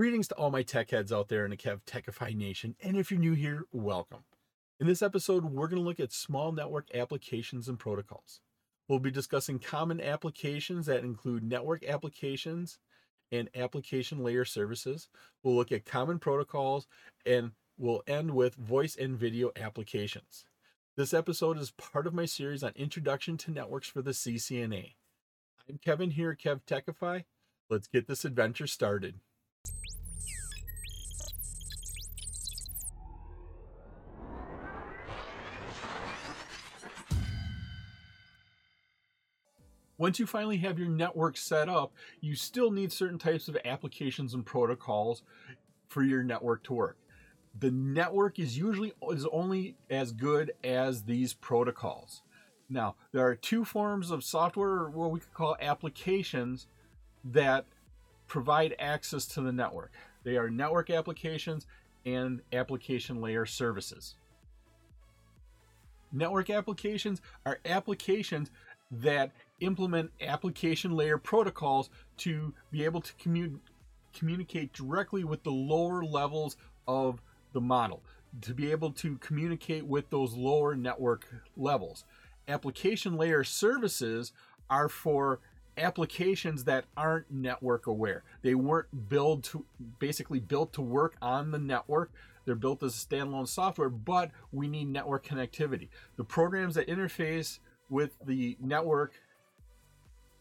Greetings to all my tech heads out there in the KevTechify Nation, and if you're new here, welcome. In this episode, we're going to look at small network applications and protocols. We'll be discussing common applications that include network applications and application layer services. We'll look at common protocols and we'll end with voice and video applications. This episode is part of my series on Introduction to Networks for the CCNA. I'm Kevin here at KevTechify. Let's get this adventure started. Once you finally have your network set up, you still need certain types of applications and protocols for your network to work. The network is usually is only as good as these protocols. Now, there are two forms of software, or what we could call applications, that provide access to the network. They are network applications and application layer services. Network applications are applications that implement application layer protocols to be able to commun- communicate directly with the lower levels of the model, to be able to communicate with those lower network levels. Application layer services are for applications that aren't network aware. They weren't built to basically built to work on the network. They're built as standalone software, but we need network connectivity. The programs that interface with the network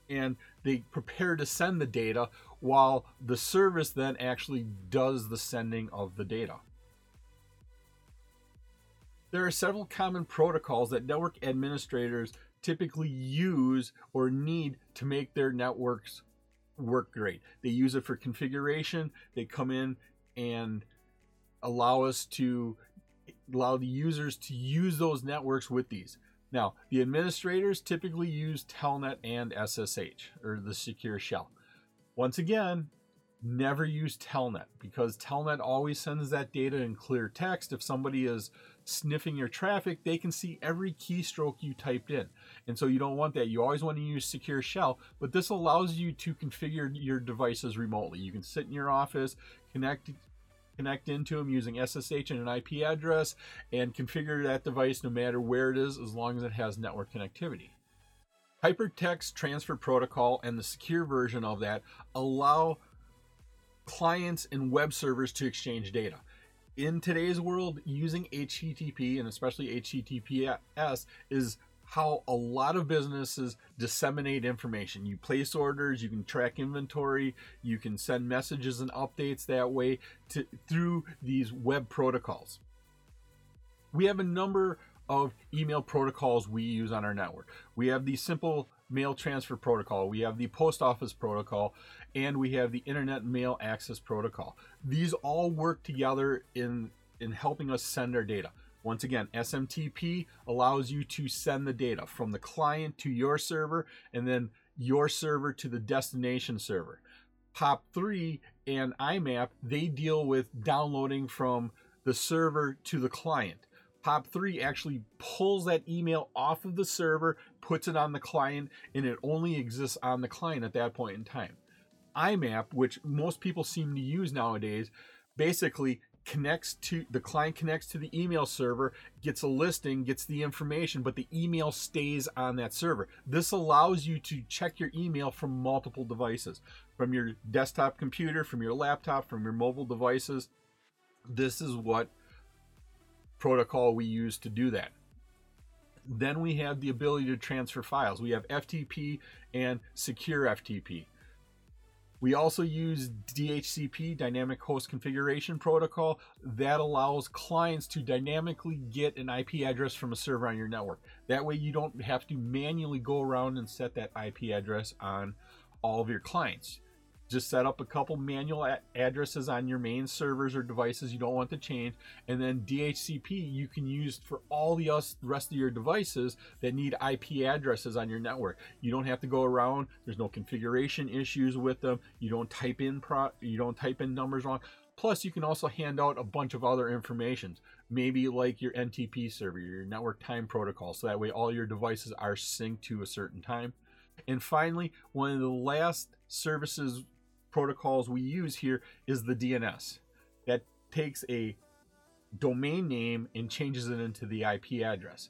and they prepare to send the data while the service then actually does the sending of the data. There are several common protocols that network administrators typically use or need to make their networks work great. They use it for configuration, they come in and allow us to allow the users to use those networks with these. Now, the administrators typically use Telnet and SSH, or the secure shell. Once again, never use Telnet because Telnet always sends that data in clear text. If somebody is sniffing your traffic, they can see every keystroke you typed in. And so you don't want that. You always want to use secure shell, but this allows you to configure your devices remotely. You can sit in your office, connect connect into them using SSH and an IP address and configure that device no matter where it is as long as it has network connectivity. Hypertext Transfer Protocol and the secure version of that allow clients and web servers to exchange data. In today's world, using HTTP and especially HTTPS is how a lot of businesses disseminate information. You place orders, you can track inventory, you can send messages and updates that way to, through these web protocols. We have a number of email protocols we use on our network. We have the simple mail transfer protocol, we have the post office protocol, and we have the internet mail access protocol. These all work together in in helping us send our data. Once again, SMTP allows you to send the data from the client to your server and then your server to the destination server. POP3 and IMAP, they deal with downloading from the server to the client. POP3 actually pulls that email off of the server, puts it on the client, and it only exists on the client at that point in time. IMAP, which most people seem to use nowadays, basically connects to the client connects to the email server gets a listing gets the information but the email stays on that server. This allows you to check your email from multiple devices from your desktop computer from your laptop from your mobile devices. This is what protocol we use to do that then we have the ability to transfer files. We have ftp and secure ftp we also use DHCP, Dynamic Host Configuration Protocol, that allows clients to dynamically get an IP address from a server on your network. That way, you don't have to manually go around and set that IP address on all of your clients just set up a couple manual a- addresses on your main servers or devices you don't want to change. And then dhcp you can use for all the rest of your devices that need ip addresses on your network. You don't have to go around. There's no configuration issues with them. You don't type in pro you don't type in numbers wrong. Plus, you can also hand out a bunch of other information, maybe like your NTP server, your network time protocol, so that way all your devices are synced to a certain time. And finally, one of the last services protocols we use here is the DNS. That takes a domain name and changes it into the IP address.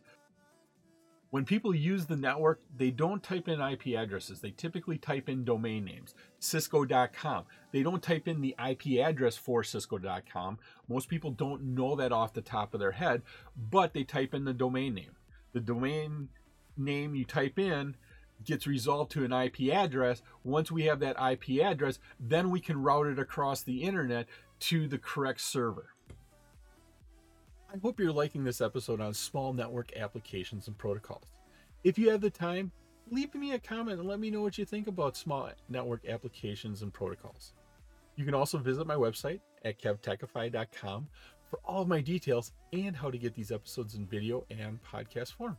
When people use the network, they don't type in IP addresses. They typically type in domain names. Cisco.com. They don't type in the IP address for Cisco.com. Most people don't know that off the top of their head, but they type in the domain name. The domain name you type in gets resolved to an IP address. Once we have that IP address, then we can route it across the internet to the correct server. I hope you're liking this episode on small network applications and protocols. If you have the time, leave me a comment and let me know what you think about small network applications and protocols. You can also visit my website at kevtechify.com for all of my details and how to get these episodes in video and podcast form.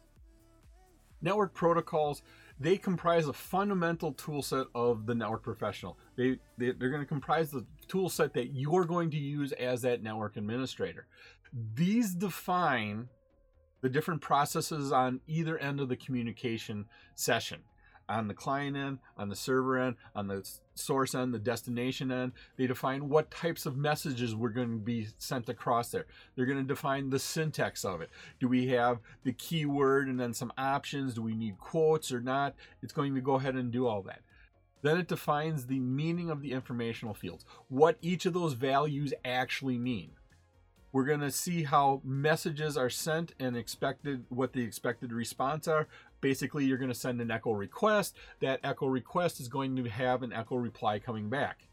Network protocols, they comprise a fundamental tool set of the network professional. They, they, they're going to comprise the tool set that you're going to use as that network administrator. These define the different processes on either end of the communication session on the client end, on the server end, on the source end, the destination end. They define what types of messages we're going to be sent across there. They're going to define the syntax of it. Do we have the keyword and then some options? Do we need quotes or not? It's going to go ahead and do all that. Then it defines the meaning of the informational fields, what each of those values actually mean. We're going to see how messages are sent and expected what the expected response are. Basically, you're going to send an echo request. That echo request is going to have an echo reply coming back.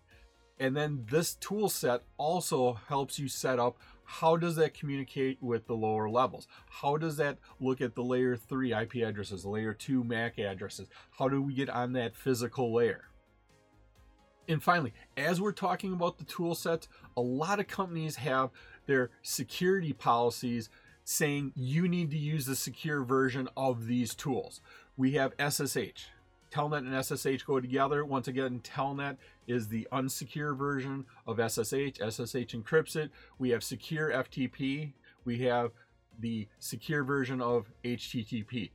And then this tool set also helps you set up how does that communicate with the lower levels? How does that look at the layer 3 IP addresses, layer 2 MAC addresses? How do we get on that physical layer? And finally, as we're talking about the tool sets, a lot of companies have their security policies saying you need to use the secure version of these tools. We have SSH. Telnet and SSH go together. Once again, Telnet is the unsecure version of SSH. SSH encrypts it. We have secure FTP. We have the secure version of HTTP.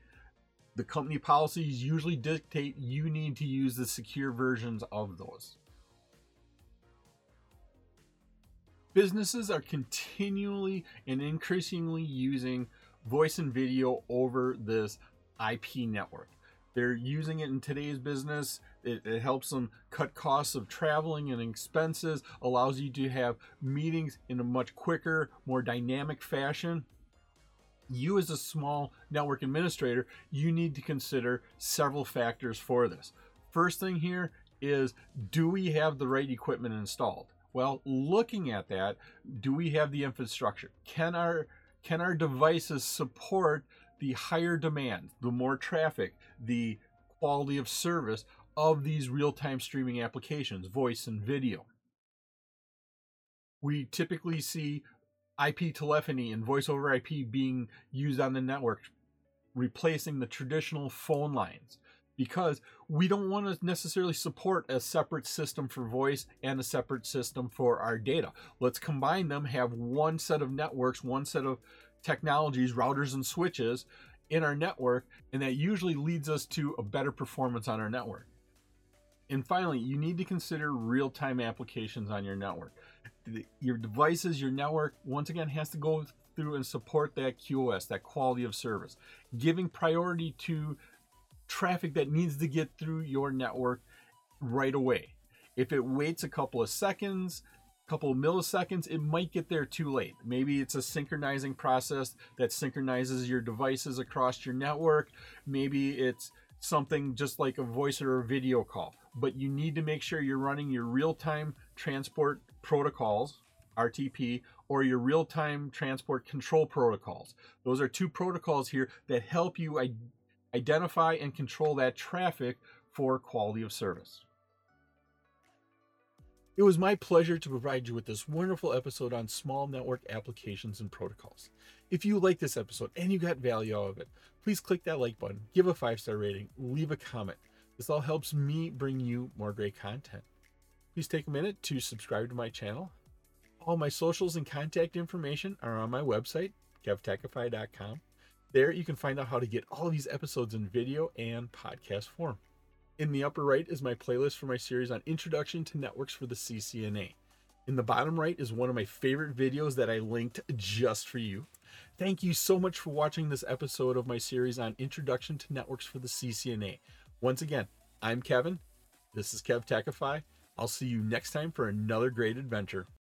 The company policies usually dictate you need to use the secure versions of those. Businesses are continually and increasingly using voice and video over this IP network. They're using it in today's business. It, it, helps them cut costs of traveling and expenses, allows you to have meetings in a much quicker, more dynamic fashion. You, as a small network administrator, you need to consider several factors for this. First thing here is do we have the right equipment installed? Well, looking at that, do we have the infrastructure? Can our can our devices support the higher demand, the more traffic, the quality of service of these real-time streaming applications, voice and video? We typically see IP telephony and voice over IP being used on the network, replacing the traditional phone lines because we don't want to necessarily support a separate system for voice and a separate system for our data. Let's combine them, have one set of networks, one set of technologies, routers and switches in our network, and that usually leads us to a better performance on our network. And finally, you need to consider real time applications on your network. Your devices, your network, once again, has to go through and support that QoS, that quality of service, giving priority to traffic that needs to get through your network right away. If it waits a couple of seconds, a couple of milliseconds, it might get there too late. Maybe it's a synchronizing process that synchronizes your devices across your network. Maybe it's something just like a voice or a video call. But you need to make sure you're running your real time transport protocols, RTP, or your real time transport control protocols. Those are two protocols here that help you identify and control that traffic for quality of service. It was my pleasure to provide you with this wonderful episode on small network applications and protocols. If you like this episode and you got value out of it, please click that like button, give a five star rating, leave a comment. This all helps me bring you more great content. Please take a minute to subscribe to my channel. All my socials and contact information are on my website, kevtechify.com. There you can find out how to get all these episodes in video and podcast form. In the upper right is my playlist for my series on Introduction to Networks for the CCNA. In the bottom right is one of my favorite videos that I linked just for you. Thank you so much for watching this episode of my series on Introduction to Networks for the CCNA. Once again, I'm Kevin. This is KevTechify. I'll see you next time for another great adventure.